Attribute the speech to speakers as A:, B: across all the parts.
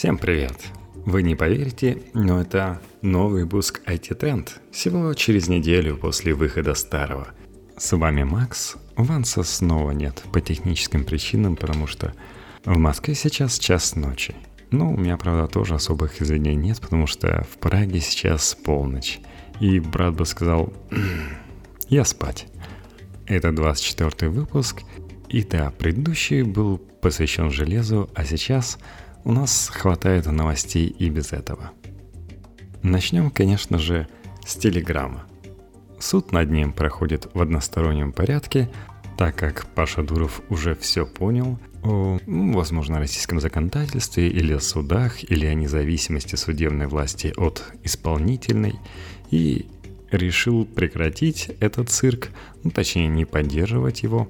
A: Всем привет! Вы не поверите, но это новый выпуск IT Trend всего через неделю после выхода старого. С вами Макс. Ванса снова нет по техническим причинам, потому что в Москве сейчас час ночи. Ну, у меня, правда, тоже особых извинений нет, потому что в Праге сейчас полночь. И брат бы сказал, я спать. Это 24 выпуск, и да, предыдущий был посвящен железу, а сейчас у нас хватает новостей и без этого. Начнем, конечно же, с телеграмма. Суд над ним проходит в одностороннем порядке, так как Паша Дуров уже все понял о, ну, возможно, российском законодательстве или о судах, или о независимости судебной власти от исполнительной, и решил прекратить этот цирк, ну, точнее, не поддерживать его.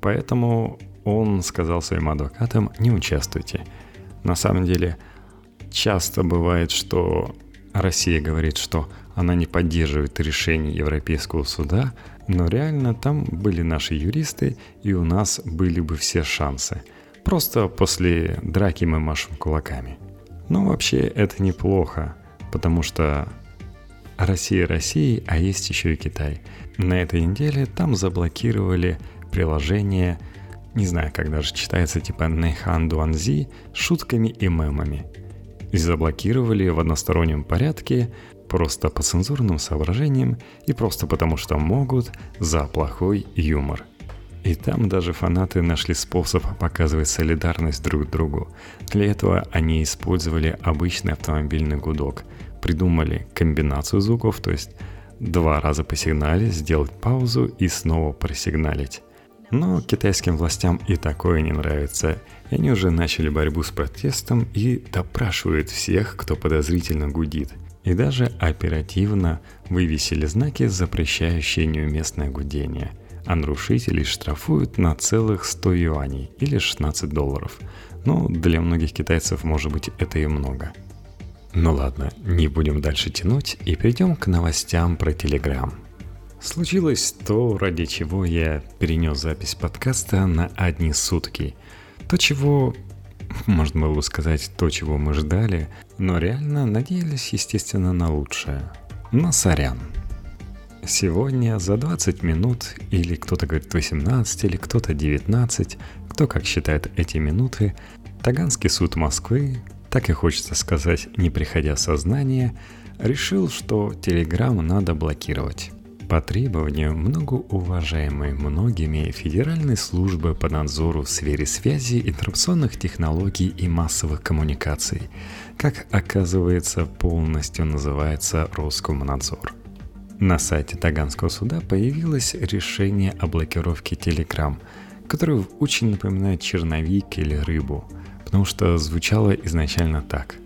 A: Поэтому он сказал своим адвокатам, не участвуйте – на самом деле, часто бывает, что Россия говорит, что она не поддерживает решение Европейского суда, но реально там были наши юристы, и у нас были бы все шансы. Просто после драки мы машем кулаками. Но вообще это неплохо, потому что Россия Россия, а есть еще и Китай. На этой неделе там заблокировали приложение – не знаю, как даже читается, типа Нэхан Дуанзи, шутками и мемами. И заблокировали в одностороннем порядке, просто по цензурным соображениям и просто потому что могут за плохой юмор. И там даже фанаты нашли способ показывать солидарность друг другу. Для этого они использовали обычный автомобильный гудок. Придумали комбинацию звуков, то есть два раза посигналить, сделать паузу и снова просигналить. Но китайским властям и такое не нравится. И они уже начали борьбу с протестом и допрашивают всех, кто подозрительно гудит. И даже оперативно вывесили знаки, запрещающие неуместное гудение. А нарушителей штрафуют на целых 100 юаней или 16 долларов. Но для многих китайцев, может быть, это и много. Ну ладно, не будем дальше тянуть и перейдем к новостям про Telegram. Случилось то, ради чего я перенес запись подкаста на одни сутки. То, чего, можно было бы сказать, то, чего мы ждали, но реально надеялись, естественно, на лучшее. Но сорян. Сегодня за 20 минут, или кто-то говорит 18, или кто-то 19, кто как считает эти минуты, Таганский суд Москвы, так и хочется сказать, не приходя в сознание, решил, что Телеграм надо блокировать. По требованию многоуважаемой многими Федеральной службы по надзору в сфере связи, информационных технологий и массовых коммуникаций, как оказывается полностью называется Роскомнадзор. На сайте Таганского суда появилось решение о блокировке Telegram, которое очень напоминает черновик или рыбу, потому что звучало изначально так.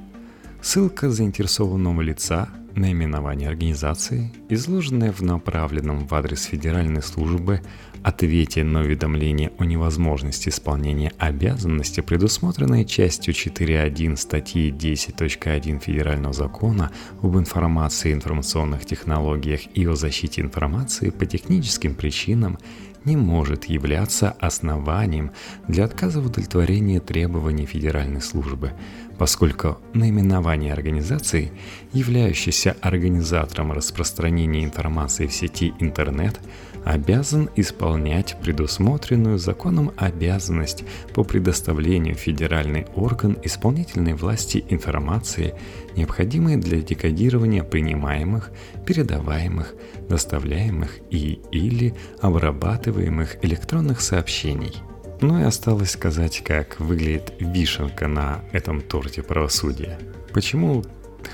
A: Ссылка заинтересованного лица наименование организации, изложенное в направленном в адрес Федеральной службы ответе на уведомление о невозможности исполнения обязанности, предусмотренной частью 4.1 статьи 10.1 Федерального закона об информации и информационных технологиях и о защите информации по техническим причинам, не может являться основанием для отказа в удовлетворении требований Федеральной службы, поскольку наименование организации, являющейся организатором распространения информации в сети интернет, обязан исполнять предусмотренную законом обязанность по предоставлению федеральный орган исполнительной власти информации, необходимой для декодирования принимаемых, передаваемых, доставляемых и или обрабатываемых электронных сообщений – ну и осталось сказать, как выглядит вишенка на этом торте правосудия. Почему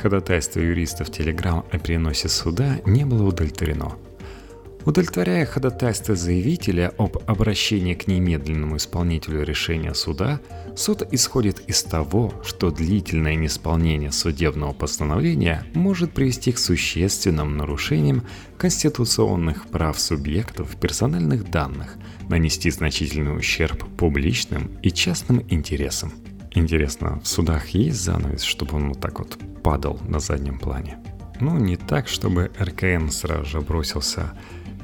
A: ходатайство юристов Telegram о переносе суда не было удовлетворено? Удовлетворяя ходатайство заявителя об обращении к немедленному исполнителю решения суда, суд исходит из того, что длительное неисполнение судебного постановления может привести к существенным нарушениям конституционных прав субъектов персональных данных, нанести значительный ущерб публичным и частным интересам. Интересно, в судах есть занавес, чтобы он вот так вот падал на заднем плане? Ну, не так, чтобы РКН сразу же бросился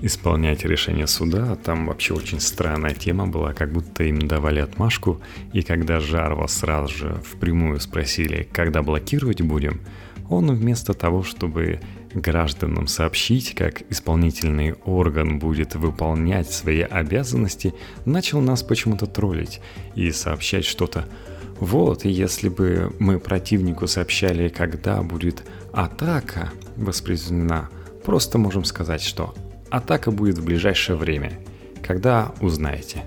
A: исполнять решение суда. Там вообще очень странная тема была, как будто им давали отмашку. И когда Жарва сразу же впрямую спросили, когда блокировать будем, он вместо того, чтобы гражданам сообщить, как исполнительный орган будет выполнять свои обязанности, начал нас почему-то троллить и сообщать что-то. Вот, если бы мы противнику сообщали, когда будет атака воспроизведена, просто можем сказать, что атака будет в ближайшее время, когда узнаете.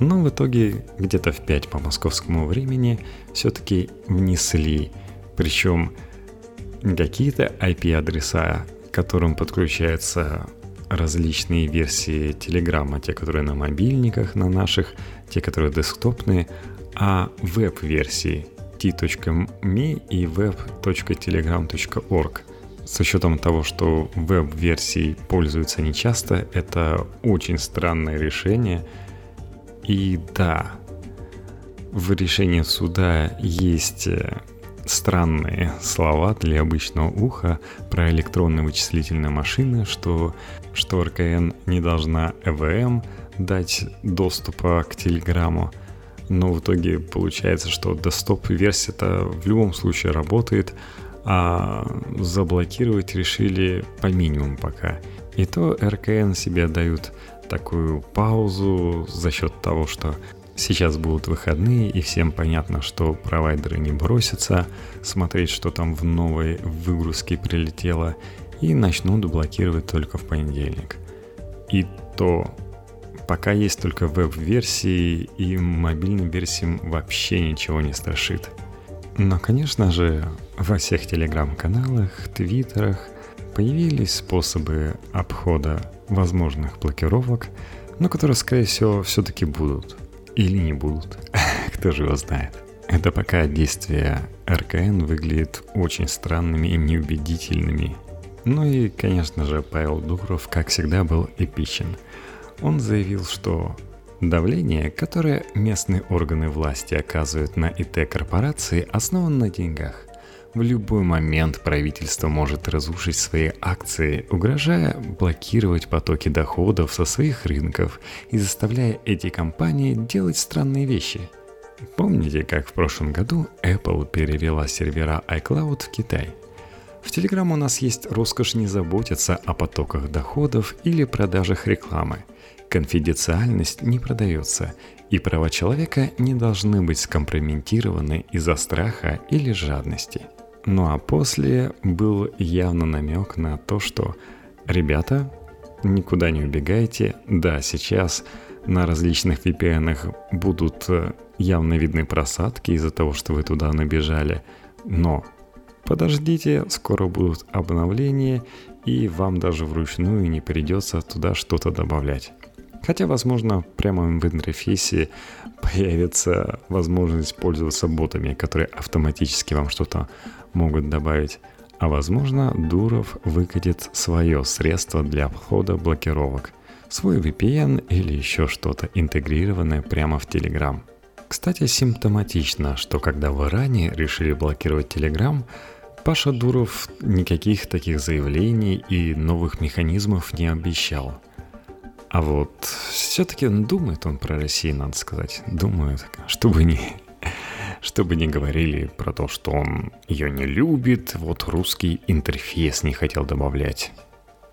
A: Но в итоге где-то в 5 по московскому времени все-таки внесли, причем какие-то IP-адреса, к которым подключаются различные версии Телеграма, те, которые на мобильниках, на наших, те, которые десктопные, а веб-версии t.me и web.telegram.org. С учетом того, что веб-версии пользуются нечасто, это очень странное решение. И да, в решении суда есть э, странные слова для обычного уха про электронные вычислительные машины, что, что РКН не должна ЭВМ дать доступа к Телеграму. Но в итоге получается, что десктоп-версия-то в любом случае работает, а заблокировать решили по минимуму пока. И то РКН себе дают такую паузу за счет того, что Сейчас будут выходные, и всем понятно, что провайдеры не бросятся смотреть, что там в новой выгрузке прилетело, и начнут блокировать только в понедельник. И то пока есть только веб-версии, и мобильным версиям вообще ничего не страшит. Но, конечно же, во всех телеграм-каналах, твиттерах появились способы обхода возможных блокировок, но которые, скорее всего, все-таки будут – или не будут. Кто же его знает. Это пока действия РКН выглядят очень странными и неубедительными. Ну и, конечно же, Павел Дуров, как всегда, был эпичен. Он заявил, что давление, которое местные органы власти оказывают на ИТ-корпорации, основано на деньгах. В любой момент правительство может разрушить свои акции, угрожая блокировать потоки доходов со своих рынков и заставляя эти компании делать странные вещи. Помните, как в прошлом году Apple перевела сервера iCloud в Китай? В Telegram у нас есть роскошь не заботиться о потоках доходов или продажах рекламы. Конфиденциальность не продается, и права человека не должны быть скомпрометированы из-за страха или жадности – ну а после был явно намек на то, что ребята, никуда не убегайте, да, сейчас на различных VPN будут э, явно видны просадки из-за того, что вы туда набежали, но подождите, скоро будут обновления, и вам даже вручную не придется туда что-то добавлять. Хотя, возможно, прямо в интерфейсе появится возможность пользоваться ботами, которые автоматически вам что-то могут добавить. А возможно, Дуров выкатит свое средство для обхода блокировок. Свой VPN или еще что-то интегрированное прямо в Telegram. Кстати, симптоматично, что когда в Иране решили блокировать Telegram, Паша Дуров никаких таких заявлений и новых механизмов не обещал. А вот все-таки думает он про Россию, надо сказать. Думает, чтобы не чтобы не говорили про то, что он ее не любит, вот русский интерфейс не хотел добавлять.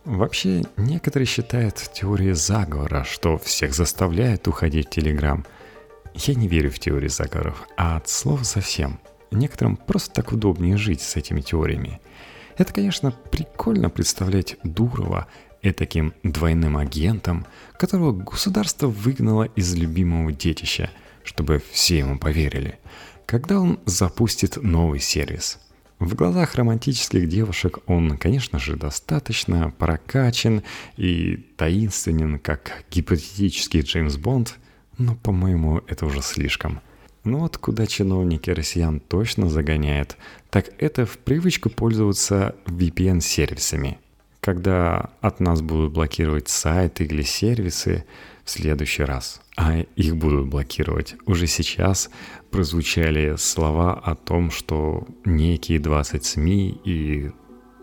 A: Вообще, некоторые считают теорией заговора, что всех заставляет уходить в Телеграм. Я не верю в теории заговоров, а от слов совсем. Некоторым просто так удобнее жить с этими теориями. Это, конечно, прикольно представлять Дурова таким двойным агентом, которого государство выгнало из любимого детища, чтобы все ему поверили когда он запустит новый сервис. В глазах романтических девушек он, конечно же, достаточно прокачан и таинственен, как гипотетический Джеймс Бонд, но, по-моему, это уже слишком. Но вот куда чиновники россиян точно загоняют, так это в привычку пользоваться VPN-сервисами. Когда от нас будут блокировать сайты или сервисы в следующий раз, а их будут блокировать. Уже сейчас прозвучали слова о том, что некие 20 СМИ и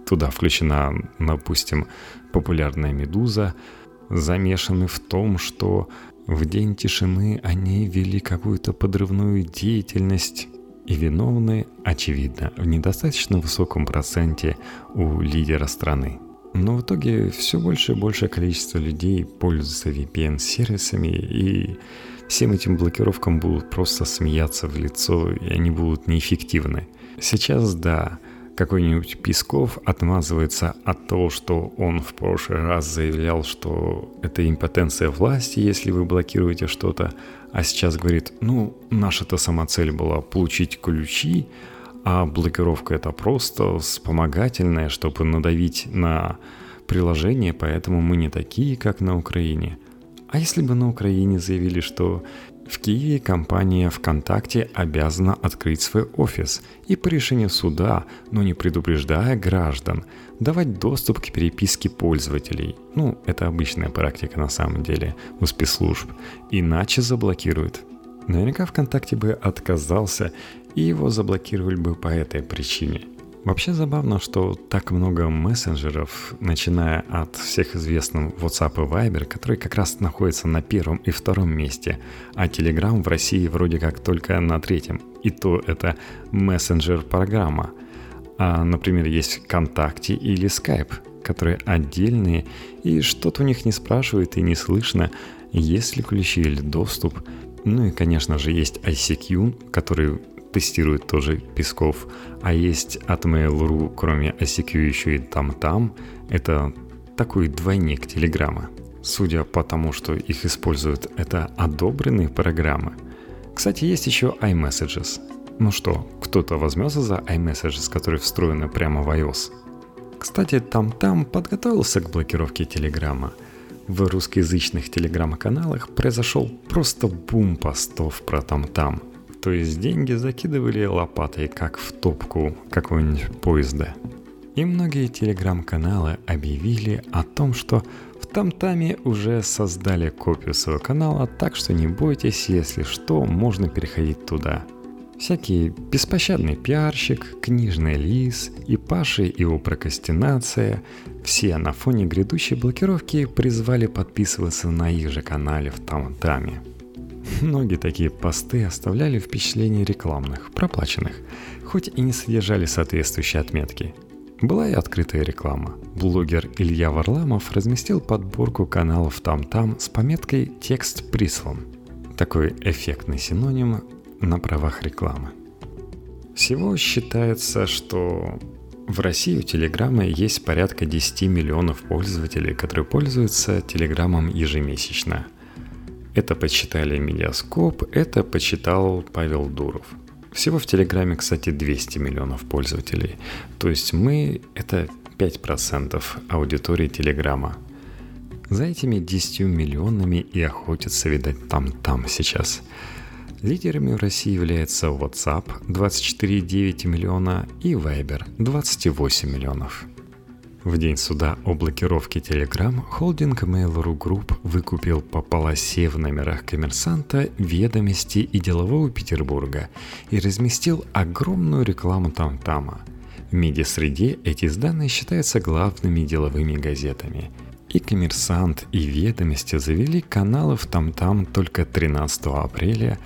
A: туда включена, допустим, популярная «Медуза», замешаны в том, что в день тишины они вели какую-то подрывную деятельность и виновны, очевидно, в недостаточно высоком проценте у лидера страны. Но в итоге все больше и большее количество людей пользуются VPN-сервисами, и всем этим блокировкам будут просто смеяться в лицо, и они будут неэффективны. Сейчас, да, какой-нибудь Песков отмазывается от того, что он в прошлый раз заявлял, что это импотенция власти, если вы блокируете что-то, а сейчас говорит, ну, наша-то сама цель была получить ключи, а блокировка это просто вспомогательная, чтобы надавить на приложение, поэтому мы не такие, как на Украине. А если бы на Украине заявили, что в Киеве компания ВКонтакте обязана открыть свой офис и по решению суда, но не предупреждая граждан, давать доступ к переписке пользователей. Ну, это обычная практика на самом деле у спецслужб. Иначе заблокируют. Наверняка ВКонтакте бы отказался, и его заблокировали бы по этой причине – Вообще забавно, что так много мессенджеров, начиная от всех известных WhatsApp и Viber, которые как раз находятся на первом и втором месте, а Telegram в России вроде как только на третьем. И то это мессенджер-программа. А, например, есть ВКонтакте или Skype, которые отдельные, и что-то у них не спрашивает и не слышно, есть ли ключи или доступ. Ну и, конечно же, есть ICQ, который тестирует тоже Песков. А есть от Mail.ru, кроме ICQ, еще и там-там. Это такой двойник Телеграма. Судя по тому, что их используют, это одобренные программы. Кстати, есть еще iMessages. Ну что, кто-то возьмется за iMessages, которые встроены прямо в iOS? Кстати, там-там подготовился к блокировке Телеграма. В русскоязычных телеграм-каналах произошел просто бум постов про там-там – то есть деньги закидывали лопатой, как в топку какого-нибудь поезда. И многие телеграм-каналы объявили о том, что в Тамтаме уже создали копию своего канала, так что не бойтесь, если что, можно переходить туда. Всякие беспощадный пиарщик, книжный лис и Паша и его прокрастинация – все на фоне грядущей блокировки призвали подписываться на их же канале в Тамтаме. Многие такие посты оставляли впечатление рекламных, проплаченных, хоть и не содержали соответствующие отметки. Была и открытая реклама. Блогер Илья Варламов разместил подборку каналов там-там с пометкой «Текст прислан». Такой эффектный синоним на правах рекламы. Всего считается, что в России у Телеграма есть порядка 10 миллионов пользователей, которые пользуются Телеграмом ежемесячно – это почитали Медиаскоп, это почитал Павел Дуров. Всего в Телеграме, кстати, 200 миллионов пользователей. То есть мы — это 5% аудитории Телеграма. За этими 10 миллионами и охотятся, видать, там-там сейчас. Лидерами в России являются WhatsApp 24,9 миллиона и Viber 28 миллионов. В день суда о блокировке Telegram холдинг Mail.ru Group выкупил по полосе в номерах коммерсанта ведомости и делового Петербурга и разместил огромную рекламу там-тама. В медиасреде эти издания считаются главными деловыми газетами. И «Коммерсант», и «Ведомости» завели каналы в там-там только 13 апреля.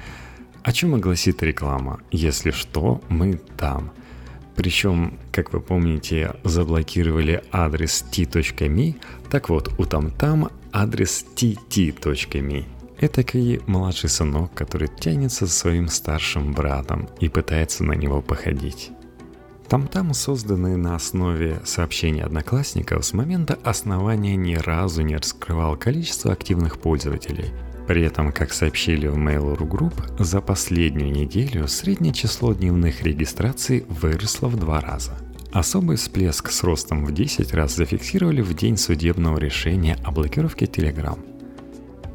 A: О чем и гласит реклама «Если что, мы там». Причем, как вы помните, заблокировали адрес t.me, так вот, у там-там адрес tt.me. Этакий младший сынок, который тянется за своим старшим братом и пытается на него походить. Там-там созданы на основе сообщений одноклассников с момента основания ни разу не раскрывал количество активных пользователей – при этом, как сообщили в Mail.ru Group, за последнюю неделю среднее число дневных регистраций выросло в два раза. Особый всплеск с ростом в 10 раз зафиксировали в день судебного решения о блокировке Telegram.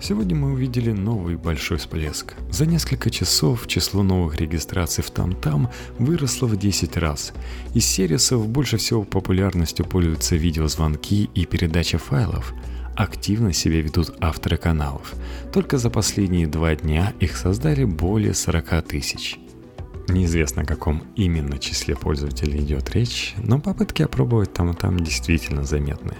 A: Сегодня мы увидели новый большой всплеск. За несколько часов число новых регистраций в Там-Там выросло в 10 раз. Из сервисов больше всего популярностью пользуются видеозвонки и передача файлов – активно себя ведут авторы каналов. Только за последние два дня их создали более 40 тысяч. Неизвестно, о каком именно числе пользователей идет речь, но попытки опробовать там и там действительно заметны.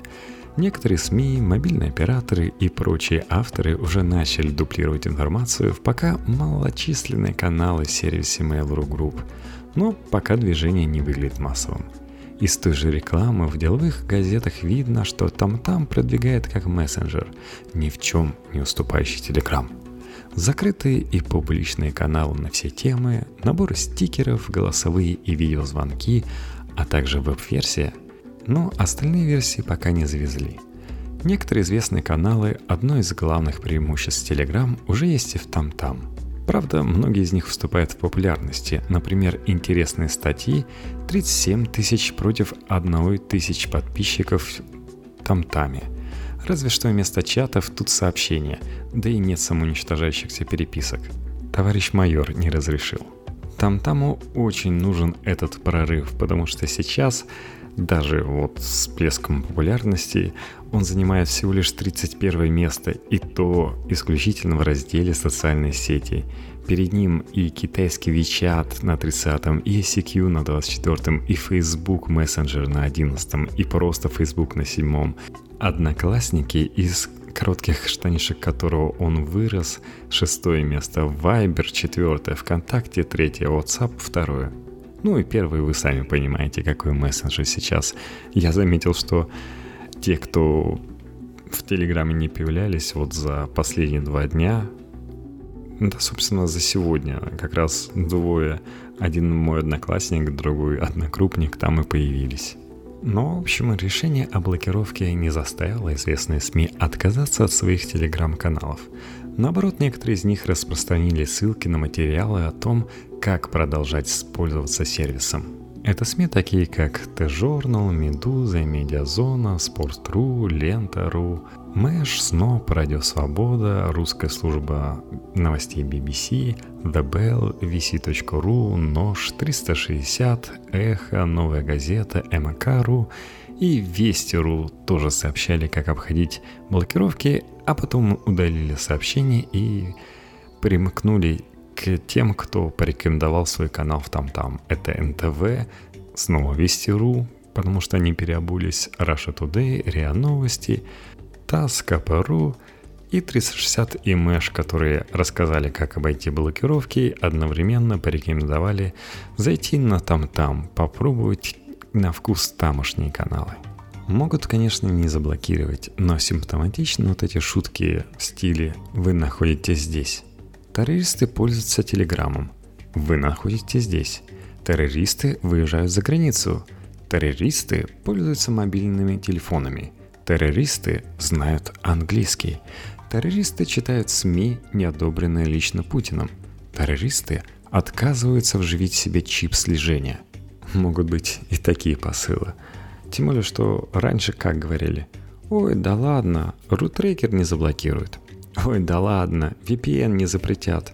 A: Некоторые СМИ, мобильные операторы и прочие авторы уже начали дуплировать информацию в пока малочисленные каналы в сервисе Mail.ru Group, но пока движение не выглядит массовым. Из той же рекламы в деловых газетах видно, что там-там продвигает как мессенджер, ни в чем не уступающий Telegram – Закрытые и публичные каналы на все темы, набор стикеров, голосовые и видеозвонки, а также веб-версия. Но остальные версии пока не завезли. Некоторые известные каналы, одно из главных преимуществ Telegram, уже есть и в там-там. Правда, многие из них вступают в популярности. Например, интересные статьи 37 тысяч против 1 тысяч подписчиков в там-таме – Разве что вместо чатов тут сообщения, да и нет самоуничтожающихся переписок. Товарищ майор не разрешил. Там-таму очень нужен этот прорыв, потому что сейчас, даже вот с плеском популярности, он занимает всего лишь 31 место, и то исключительно в разделе «Социальные сети». Перед ним и китайский WeChat на 30-м, и ICQ на 24-м, и Facebook Messenger на 11-м, и просто Facebook на 7-м, Одноклассники, из коротких штанишек которого он вырос, шестое место, Viber четвертое, ВКонтакте третье, WhatsApp второе. Ну и первый вы сами понимаете, какой мессенджер сейчас. Я заметил, что те, кто в Телеграме не появлялись вот за последние два дня, да, собственно, за сегодня как раз двое, один мой одноклассник, другой однокрупник там и появились. Но, в общем, решение о блокировке не заставило известные СМИ отказаться от своих телеграм-каналов. Наоборот, некоторые из них распространили ссылки на материалы о том, как продолжать пользоваться сервисом. Это СМИ такие как T-Journal, Медуза, Медиазона, Спорт.ру, Лента.ру, Мэш, Сноп, Радио Свобода, русская служба новостей BBC, The Bell, VC.ru, Нож, 360, Эхо, Новая газета, МК.ру и Вести.ру тоже сообщали, как обходить блокировки, а потом удалили сообщения и примкнули к тем, кто порекомендовал свой канал в там-там. Это НТВ, снова Вести.ру, потому что они переобулись, Russia Today, РИА Новости, ТАСС, КПРУ и 360 и Mesh, которые рассказали, как обойти блокировки, одновременно порекомендовали зайти на там-там, попробовать на вкус тамошние каналы. Могут, конечно, не заблокировать, но симптоматично вот эти шутки в стиле «Вы находитесь здесь». Террористы пользуются телеграммом. Вы находитесь здесь. Террористы выезжают за границу. Террористы пользуются мобильными телефонами. Террористы знают английский. Террористы читают СМИ, не одобренные лично Путиным. Террористы отказываются вживить себе чип слежения. Могут быть и такие посылы. Тем более, что раньше как говорили? Ой, да ладно, рутрекер не заблокируют. Ой, да ладно, VPN не запретят.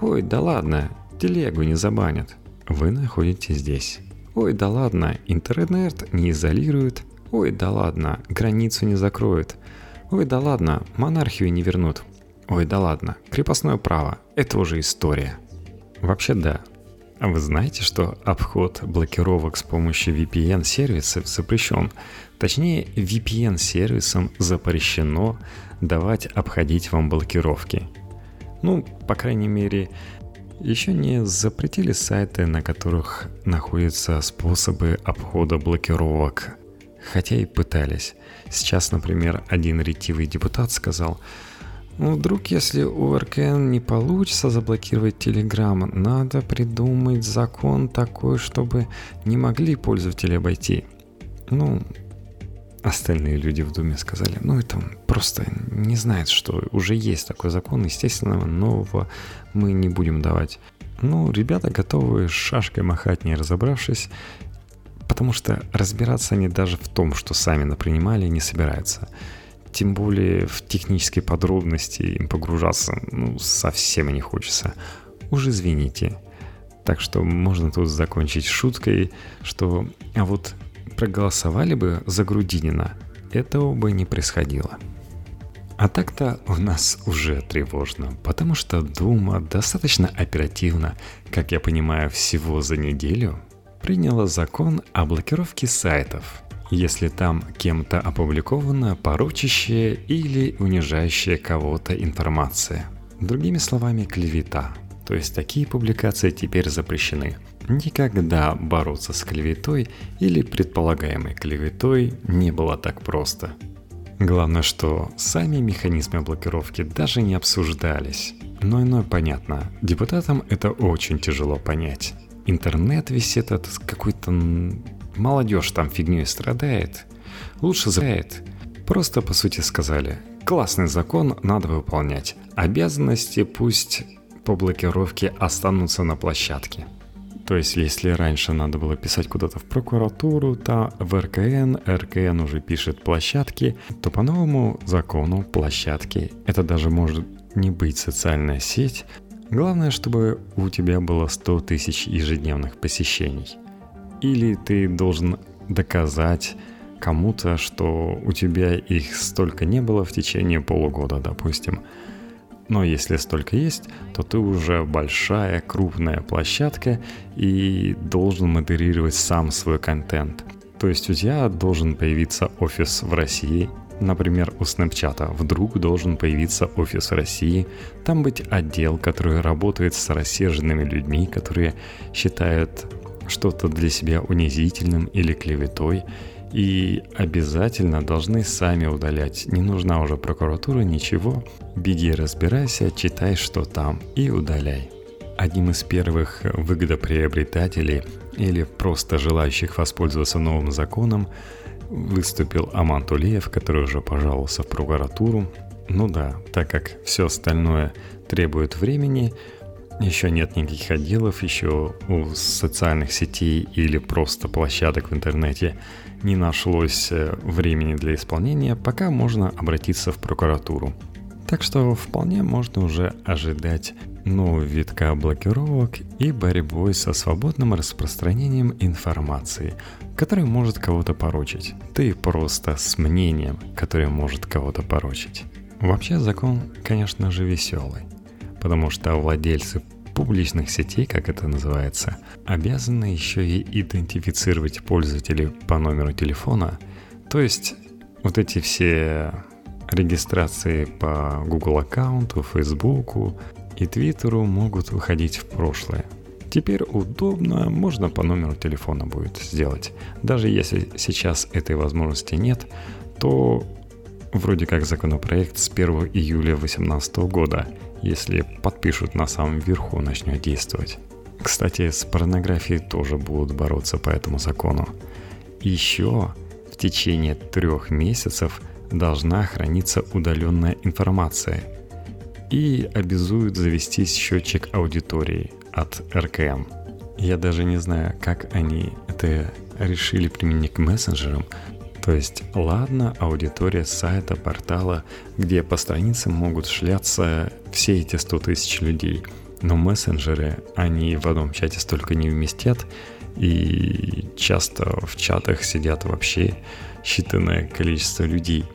A: Ой, да ладно, телегу не забанят. Вы находитесь здесь. Ой, да ладно, интернет не изолируют. Ой, да ладно, границу не закроют. Ой, да ладно, монархию не вернут. Ой, да ладно, крепостное право – это уже история. Вообще да. А вы знаете, что обход блокировок с помощью VPN-сервисов запрещен? Точнее, VPN-сервисам запрещено давать обходить вам блокировки. Ну, по крайней мере, еще не запретили сайты, на которых находятся способы обхода блокировок хотя и пытались. Сейчас, например, один ретивый депутат сказал, ну, вдруг, если у РКН не получится заблокировать Telegram, надо придумать закон такой, чтобы не могли пользователи обойти. Ну, остальные люди в Думе сказали, ну, это просто не знает, что уже есть такой закон, естественно, нового мы не будем давать. Ну, ребята готовы шашкой махать, не разобравшись, Потому что разбираться они даже в том, что сами напринимали, не собираются. Тем более в технические подробности им погружаться ну, совсем не хочется. Уж извините. Так что можно тут закончить шуткой, что а вот проголосовали бы за Грудинина, этого бы не происходило. А так-то у нас уже тревожно, потому что Дума достаточно оперативно, как я понимаю, всего за неделю приняла закон о блокировке сайтов, если там кем-то опубликована порочащая или унижающая кого-то информация. Другими словами, клевета. То есть такие публикации теперь запрещены. Никогда бороться с клеветой или предполагаемой клеветой не было так просто. Главное, что сами механизмы блокировки даже не обсуждались. Но иное понятно, депутатам это очень тяжело понять. Интернет весь этот какой-то... Молодежь там фигней страдает. Лучше знает. Просто по сути сказали, классный закон надо выполнять. Обязанности пусть по блокировке останутся на площадке. То есть, если раньше надо было писать куда-то в прокуратуру, то в РКН, РКН уже пишет площадки, то по новому закону площадки, это даже может не быть социальная сеть, Главное, чтобы у тебя было 100 тысяч ежедневных посещений. Или ты должен доказать кому-то, что у тебя их столько не было в течение полугода, допустим. Но если столько есть, то ты уже большая, крупная площадка и должен модерировать сам свой контент. То есть у тебя должен появиться офис в России Например, у Snapchat вдруг должен появиться офис в России, там быть отдел, который работает с рассерженными людьми, которые считают что-то для себя унизительным или клеветой, и обязательно должны сами удалять. Не нужна уже прокуратура, ничего. Беги, разбирайся, читай, что там, и удаляй. Одним из первых выгодоприобретателей или просто желающих воспользоваться новым законом выступил Аман Тулеев, который уже пожаловался в прокуратуру. Ну да, так как все остальное требует времени, еще нет никаких отделов, еще у социальных сетей или просто площадок в интернете не нашлось э, времени для исполнения, пока можно обратиться в прокуратуру. Так что вполне можно уже ожидать нового витка блокировок и борьбой со свободным распространением информации, который может кого-то порочить, и просто с мнением, которое может кого-то порочить. Вообще закон, конечно же, веселый, потому что владельцы публичных сетей, как это называется, обязаны еще и идентифицировать пользователей по номеру телефона, то есть вот эти все регистрации по Google аккаунту, Facebook и Twitter могут выходить в прошлое. Теперь удобно, можно по номеру телефона будет сделать. Даже если сейчас этой возможности нет, то вроде как законопроект с 1 июля 2018 года, если подпишут на самом верху, начнет действовать. Кстати, с порнографией тоже будут бороться по этому закону. Еще в течение трех месяцев должна храниться удаленная информация и обязуют завести счетчик аудитории – от РКМ. Я даже не знаю, как они это решили применить к мессенджерам. То есть, ладно, аудитория сайта, портала, где по страницам могут шляться все эти 100 тысяч людей. Но мессенджеры, они в одном чате столько не вместят, и часто в чатах сидят вообще считанное количество людей.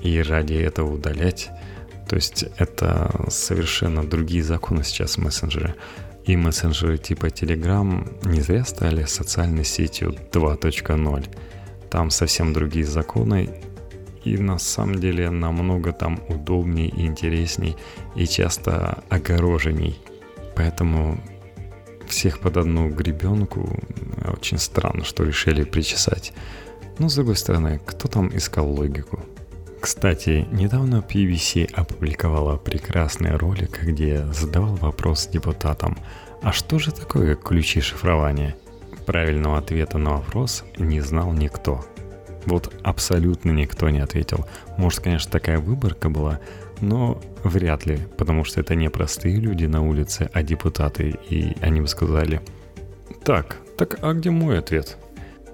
A: И ради этого удалять, то есть это совершенно другие законы сейчас мессенджеры. И мессенджеры типа Telegram не зря стали социальной сетью 2.0. Там совсем другие законы, и на самом деле намного там удобнее и интересней, и часто огороженней. Поэтому всех под одну гребенку очень странно, что решили причесать. Но с другой стороны, кто там искал логику? Кстати, недавно PBC опубликовала прекрасный ролик, где задавал вопрос депутатам, а что же такое ключи шифрования? Правильного ответа на вопрос не знал никто. Вот абсолютно никто не ответил. Может, конечно, такая выборка была, но вряд ли, потому что это не простые люди на улице, а депутаты, и они бы сказали, так, так а где мой ответ?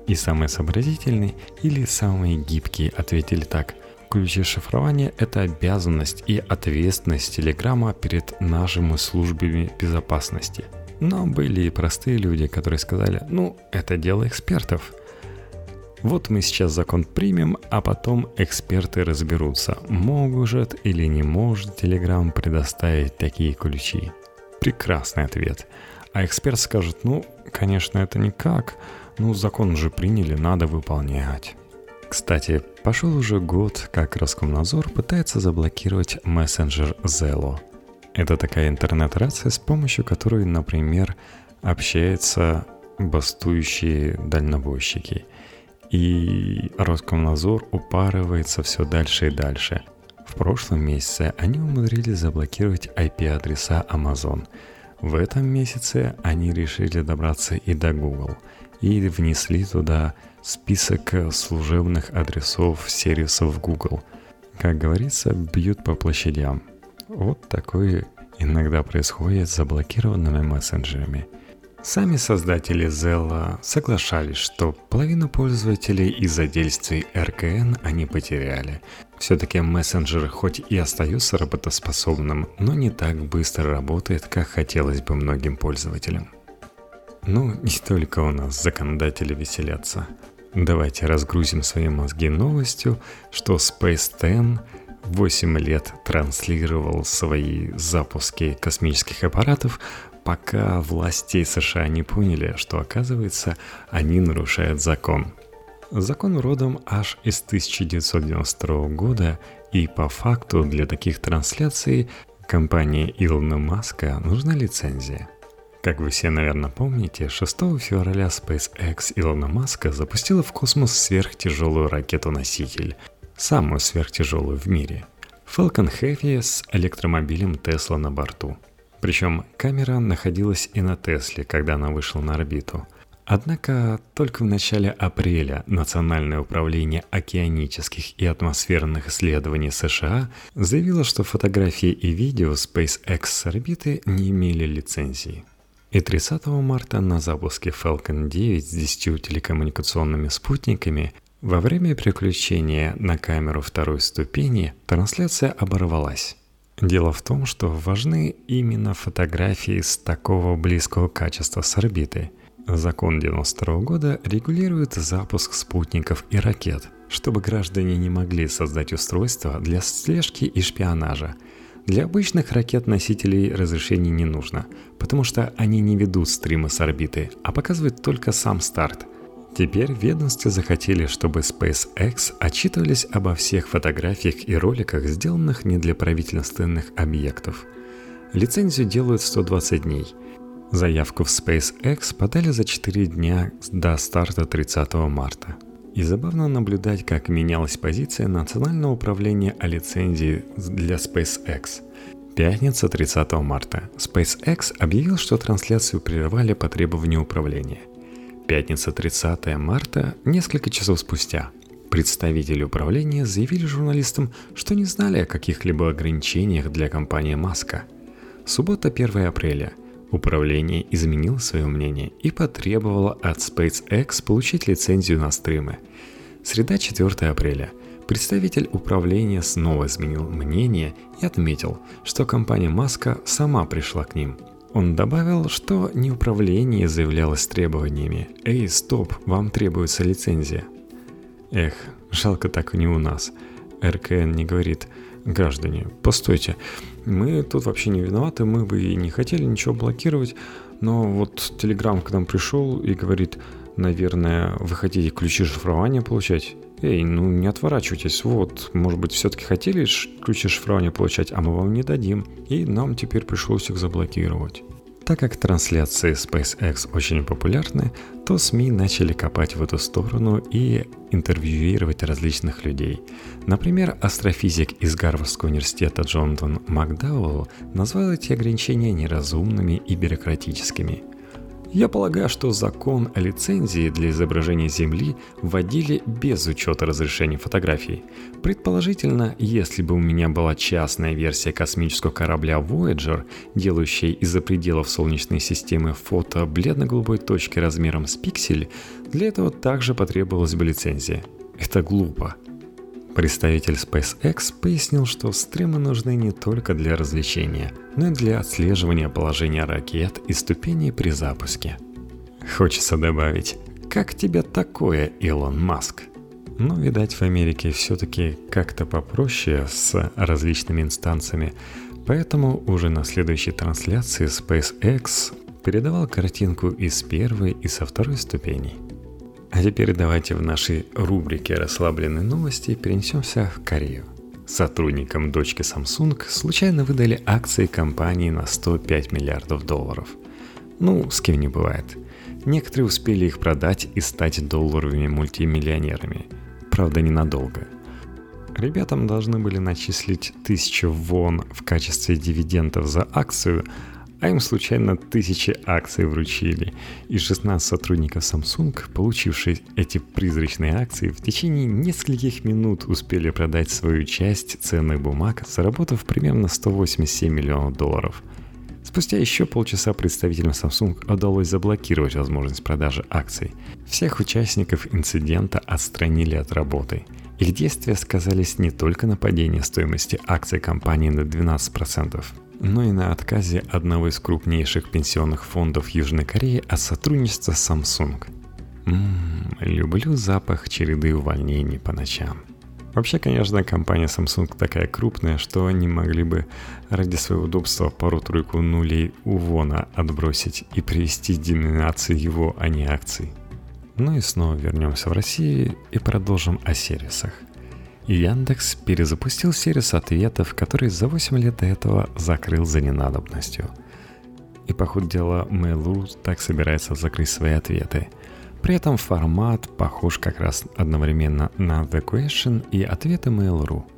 A: И самые сообразительные или самые гибкие ответили так – Ключи шифрования – это обязанность и ответственность Телеграма перед нашими службами безопасности. Но были и простые люди, которые сказали, ну, это дело экспертов. Вот мы сейчас закон примем, а потом эксперты разберутся, может или не может Telegram предоставить такие ключи. Прекрасный ответ. А эксперт скажет, ну, конечно, это никак, ну, закон уже приняли, надо выполнять. Кстати, пошел уже год, как Роскомнадзор пытается заблокировать мессенджер Zello. Это такая интернет-рация, с помощью которой, например, общаются бастующие дальнобойщики. И Роскомнадзор упарывается все дальше и дальше. В прошлом месяце они умудрились заблокировать IP-адреса Amazon. В этом месяце они решили добраться и до Google – и внесли туда список служебных адресов сервисов Google. Как говорится, бьют по площадям. Вот такое иногда происходит с заблокированными мессенджерами. Сами создатели Zella соглашались, что половину пользователей из-за действий РКН они потеряли. Все-таки мессенджер хоть и остается работоспособным, но не так быстро работает, как хотелось бы многим пользователям. Ну, не только у нас законодатели веселятся. Давайте разгрузим свои мозги новостью, что Space 10 8 лет транслировал свои запуски космических аппаратов, пока власти США не поняли, что оказывается они нарушают закон. Закон родом аж из 1992 года, и по факту для таких трансляций компании Илона Маска нужна лицензия – как вы все, наверное, помните, 6 февраля SpaceX Илона Маска запустила в космос сверхтяжелую ракету-носитель, самую сверхтяжелую в мире – Falcon Heavy с электромобилем Tesla на борту. Причем камера находилась и на Тесле, когда она вышла на орбиту. Однако только в начале апреля Национальное управление океанических и атмосферных исследований США заявило, что фотографии и видео SpaceX с орбиты не имели лицензии. И 30 марта на запуске Falcon 9 с 10 телекоммуникационными спутниками во время переключения на камеру второй ступени трансляция оборвалась. Дело в том, что важны именно фотографии с такого близкого качества с орбиты. Закон 92 года регулирует запуск спутников и ракет, чтобы граждане не могли создать устройства для слежки и шпионажа – для обычных ракет-носителей разрешений не нужно, потому что они не ведут стримы с орбиты, а показывают только сам старт. Теперь ведомстве захотели, чтобы SpaceX отчитывались обо всех фотографиях и роликах, сделанных не для правительственных объектов. Лицензию делают 120 дней. Заявку в SpaceX подали за 4 дня до старта 30 марта. И забавно наблюдать, как менялась позиция Национального управления о лицензии для SpaceX. Пятница 30 марта. SpaceX объявил, что трансляцию прервали по требованию управления. Пятница 30 марта, несколько часов спустя. Представители управления заявили журналистам, что не знали о каких-либо ограничениях для компании Маска. Суббота 1 апреля – Управление изменило свое мнение и потребовало от SpaceX получить лицензию на стримы. Среда 4 апреля. Представитель управления снова изменил мнение и отметил, что компания Маска сама пришла к ним. Он добавил, что не управление заявлялось требованиями. «Эй, стоп, вам требуется лицензия». Эх, жалко так не у нас. РКН не говорит – граждане, постойте, мы тут вообще не виноваты, мы бы и не хотели ничего блокировать, но вот Телеграм к нам пришел и говорит, наверное, вы хотите ключи шифрования получать? Эй, ну не отворачивайтесь, вот, может быть, все-таки хотели ключи шифрования получать, а мы вам не дадим, и нам теперь пришлось их заблокировать. Так как трансляции SpaceX очень популярны, то СМИ начали копать в эту сторону и интервьюировать различных людей. Например, астрофизик из Гарвардского университета Джонатан Макдауэлл назвал эти ограничения неразумными и бюрократическими – я полагаю, что закон о лицензии для изображения Земли вводили без учета разрешения фотографий. Предположительно, если бы у меня была частная версия космического корабля Voyager, делающая из-за пределов Солнечной системы фото бледно-голубой точки размером с пиксель, для этого также потребовалась бы лицензия. Это глупо. Представитель SpaceX пояснил, что стримы нужны не только для развлечения, но и для отслеживания положения ракет и ступеней при запуске. Хочется добавить, Как тебе такое, Илон Маск? Но, видать, в Америке все-таки как-то попроще с различными инстанциями, поэтому уже на следующей трансляции SpaceX передавал картинку из первой и со второй ступеней. А теперь давайте в нашей рубрике «Расслабленные новости» перенесемся в Корею. Сотрудникам дочки Samsung случайно выдали акции компании на 105 миллиардов долларов. Ну, с кем не бывает. Некоторые успели их продать и стать долларовыми мультимиллионерами. Правда, ненадолго. Ребятам должны были начислить 1000 вон в качестве дивидендов за акцию, а им случайно тысячи акций вручили, и 16 сотрудников Samsung, получившие эти призрачные акции, в течение нескольких минут успели продать свою часть ценных бумаг, заработав примерно 187 миллионов долларов. Спустя еще полчаса представителям Samsung удалось заблокировать возможность продажи акций. Всех участников инцидента отстранили от работы. Их действия сказались не только на падении стоимости акций компании на 12%, но и на отказе одного из крупнейших пенсионных фондов Южной Кореи от сотрудничества с Samsung. Ммм, люблю запах череды увольнений по ночам. Вообще, конечно, компания Samsung такая крупная, что они могли бы ради своего удобства пару-тройку нулей у Вона отбросить и привести деноминации его, а не акций. Ну и снова вернемся в Россию и продолжим о сервисах. Яндекс перезапустил сервис ответов, который за 8 лет до этого закрыл за ненадобностью. И по ходу дела Mail.ru так собирается закрыть свои ответы. При этом формат похож как раз одновременно на The Question и ответы Mail.ru –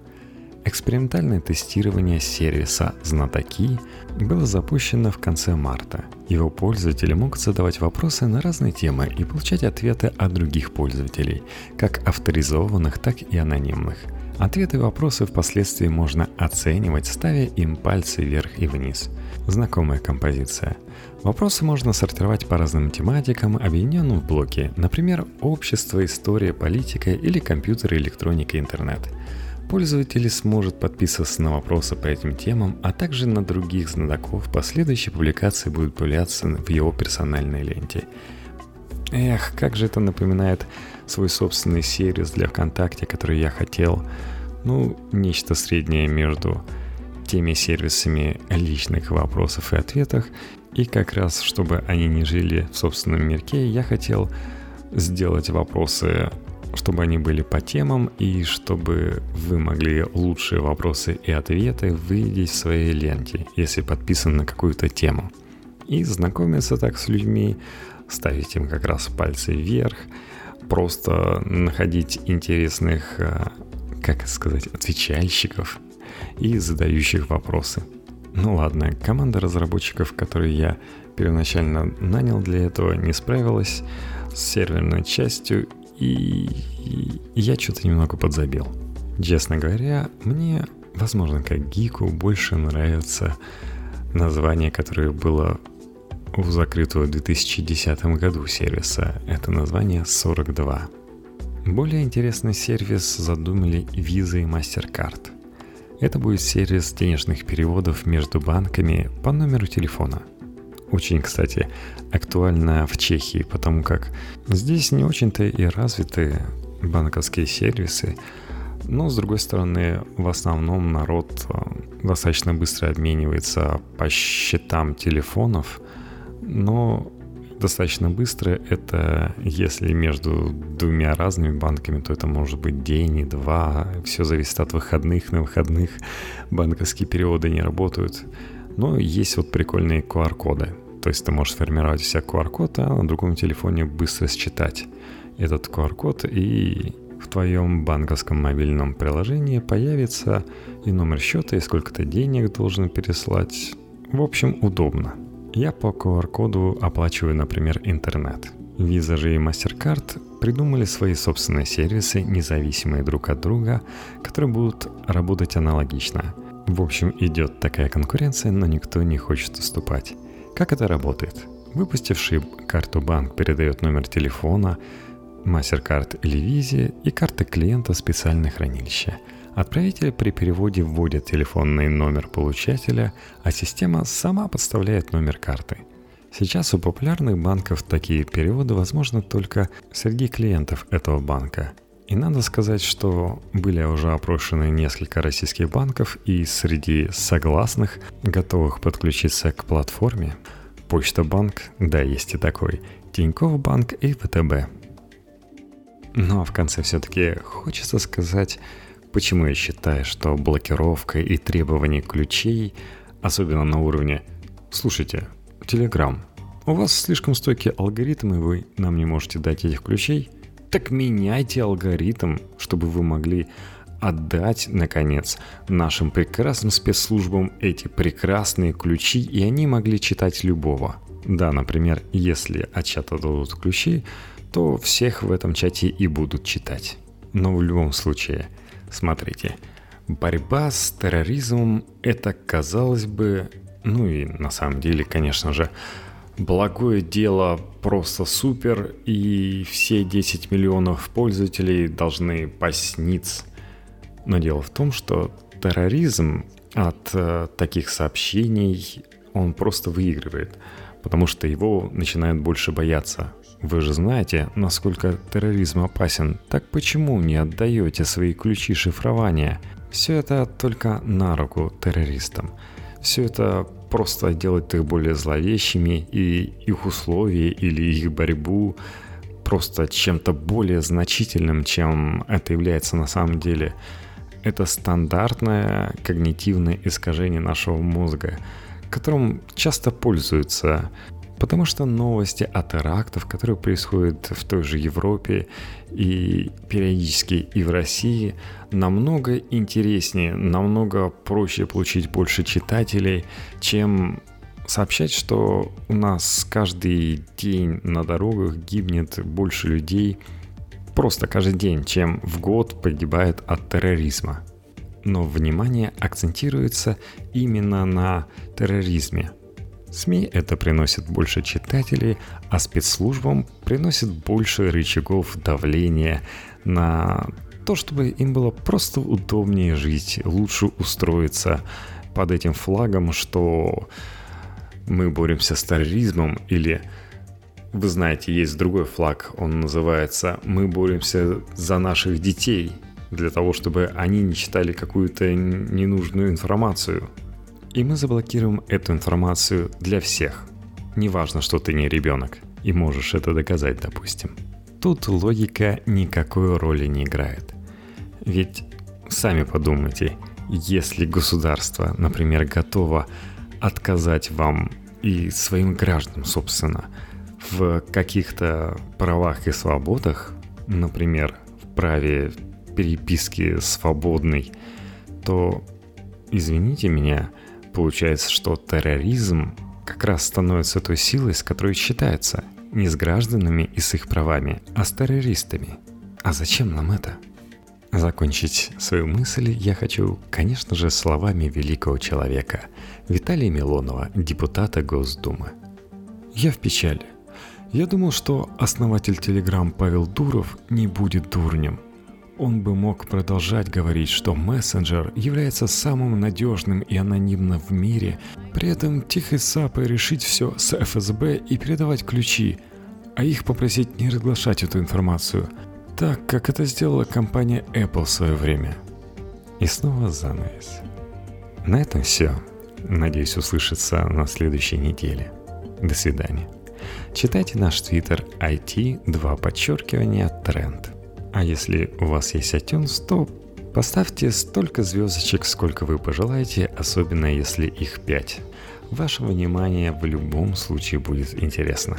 A: Экспериментальное тестирование сервиса «Знатоки» было запущено в конце марта. Его пользователи могут задавать вопросы на разные темы и получать ответы от других пользователей, как авторизованных, так и анонимных. Ответы и вопросы впоследствии можно оценивать, ставя им пальцы вверх и вниз. Знакомая композиция. Вопросы можно сортировать по разным тематикам, объединенным в блоки, например, общество, история, политика или компьютер, электроника, интернет – Пользователь сможет подписываться на вопросы по этим темам, а также на других знатоков. Последующие публикации будут появляться в его персональной ленте. Эх, как же это напоминает свой собственный сервис для ВКонтакте, который я хотел. Ну, нечто среднее между теми сервисами личных вопросов и ответах. И как раз, чтобы они не жили в собственном мирке, я хотел сделать вопросы чтобы они были по темам и чтобы вы могли лучшие вопросы и ответы видеть в своей ленте, если подписан на какую-то тему. И знакомиться так с людьми, ставить им как раз пальцы вверх, просто находить интересных, э, как сказать, отвечальщиков и задающих вопросы. Ну ладно, команда разработчиков, которую я первоначально нанял для этого, не справилась с серверной частью и, я что-то немного подзабил. Честно говоря, мне, возможно, как гику больше нравится название, которое было у закрытого в 2010 году сервиса. Это название 42. Более интересный сервис задумали Visa и MasterCard. Это будет сервис денежных переводов между банками по номеру телефона – очень, кстати, актуально в Чехии, потому как здесь не очень-то и развиты банковские сервисы, но, с другой стороны, в основном народ э, достаточно быстро обменивается по счетам телефонов, но достаточно быстро это, если между двумя разными банками, то это может быть день и два, все зависит от выходных, на выходных банковские переводы не работают. Но есть вот прикольные QR-коды. То есть ты можешь сформировать у себя QR-код, а на другом телефоне быстро считать этот QR-код, и в твоем банковском мобильном приложении появится и номер счета, и сколько ты денег должен переслать. В общем, удобно. Я по QR-коду оплачиваю, например, интернет. Visa же и MasterCard придумали свои собственные сервисы, независимые друг от друга, которые будут работать аналогично – в общем, идет такая конкуренция, но никто не хочет уступать. Как это работает? Выпустивший карту банк передает номер телефона, MasterCard или Visa и карты клиента в специальное хранилище. Отправитель при переводе вводит телефонный номер получателя, а система сама подставляет номер карты. Сейчас у популярных банков такие переводы возможны только среди клиентов этого банка. И надо сказать, что были уже опрошены несколько российских банков, и среди согласных, готовых подключиться к платформе, Почта банк, да, есть и такой, Тинькофф банк и ВТБ. Ну а в конце все-таки хочется сказать, почему я считаю, что блокировка и требования ключей, особенно на уровне «Слушайте, Telegram, у вас слишком стойкий алгоритм, и вы нам не можете дать этих ключей», так меняйте алгоритм, чтобы вы могли отдать, наконец, нашим прекрасным спецслужбам эти прекрасные ключи, и они могли читать любого. Да, например, если от чата дадут ключи, то всех в этом чате и будут читать. Но в любом случае, смотрите, борьба с терроризмом – это, казалось бы, ну и на самом деле, конечно же, благое дело просто супер, и все 10 миллионов пользователей должны посниться. Но дело в том, что терроризм от э, таких сообщений, он просто выигрывает, потому что его начинают больше бояться. Вы же знаете, насколько терроризм опасен, так почему не отдаете свои ключи шифрования? Все это только на руку террористам. Все это просто делает их более зловещими и их условия или их борьбу просто чем-то более значительным, чем это является на самом деле. Это стандартное когнитивное искажение нашего мозга, которым часто пользуются Потому что новости о терактах, которые происходят в той же Европе и периодически и в России, намного интереснее, намного проще получить больше читателей, чем сообщать, что у нас каждый день на дорогах гибнет больше людей, просто каждый день, чем в год погибает от терроризма. Но внимание акцентируется именно на терроризме – СМИ это приносит больше читателей, а спецслужбам приносит больше рычагов давления на то, чтобы им было просто удобнее жить, лучше устроиться под этим флагом, что мы боремся с терроризмом или вы знаете, есть другой флаг, он называется «Мы боремся за наших детей», для того, чтобы они не читали какую-то ненужную информацию – и мы заблокируем эту информацию для всех. Неважно, что ты не ребенок, и можешь это доказать, допустим. Тут логика никакой роли не играет. Ведь сами подумайте, если государство, например, готово отказать вам и своим гражданам, собственно, в каких-то правах и свободах, например, в праве переписки свободной, то, извините меня, Получается, что терроризм как раз становится той силой, с которой считается не с гражданами и с их правами, а с террористами. А зачем нам это? Закончить свою мысль я хочу, конечно же, словами великого человека Виталия Милонова, депутата Госдумы. Я в печали. Я думал, что основатель Телеграм Павел Дуров не будет дурнем – он бы мог продолжать говорить, что мессенджер является самым надежным и анонимным в мире, при этом тихой сапой решить все с ФСБ и передавать ключи, а их попросить не разглашать эту информацию, так как это сделала компания Apple в свое время. И снова занавес. На этом все. Надеюсь услышаться на следующей неделе. До свидания. Читайте наш твиттер IT 2 подчеркивания тренд. А если у вас есть iTunes, то поставьте столько звездочек, сколько вы пожелаете, особенно если их 5. Ваше внимание в любом случае будет интересно.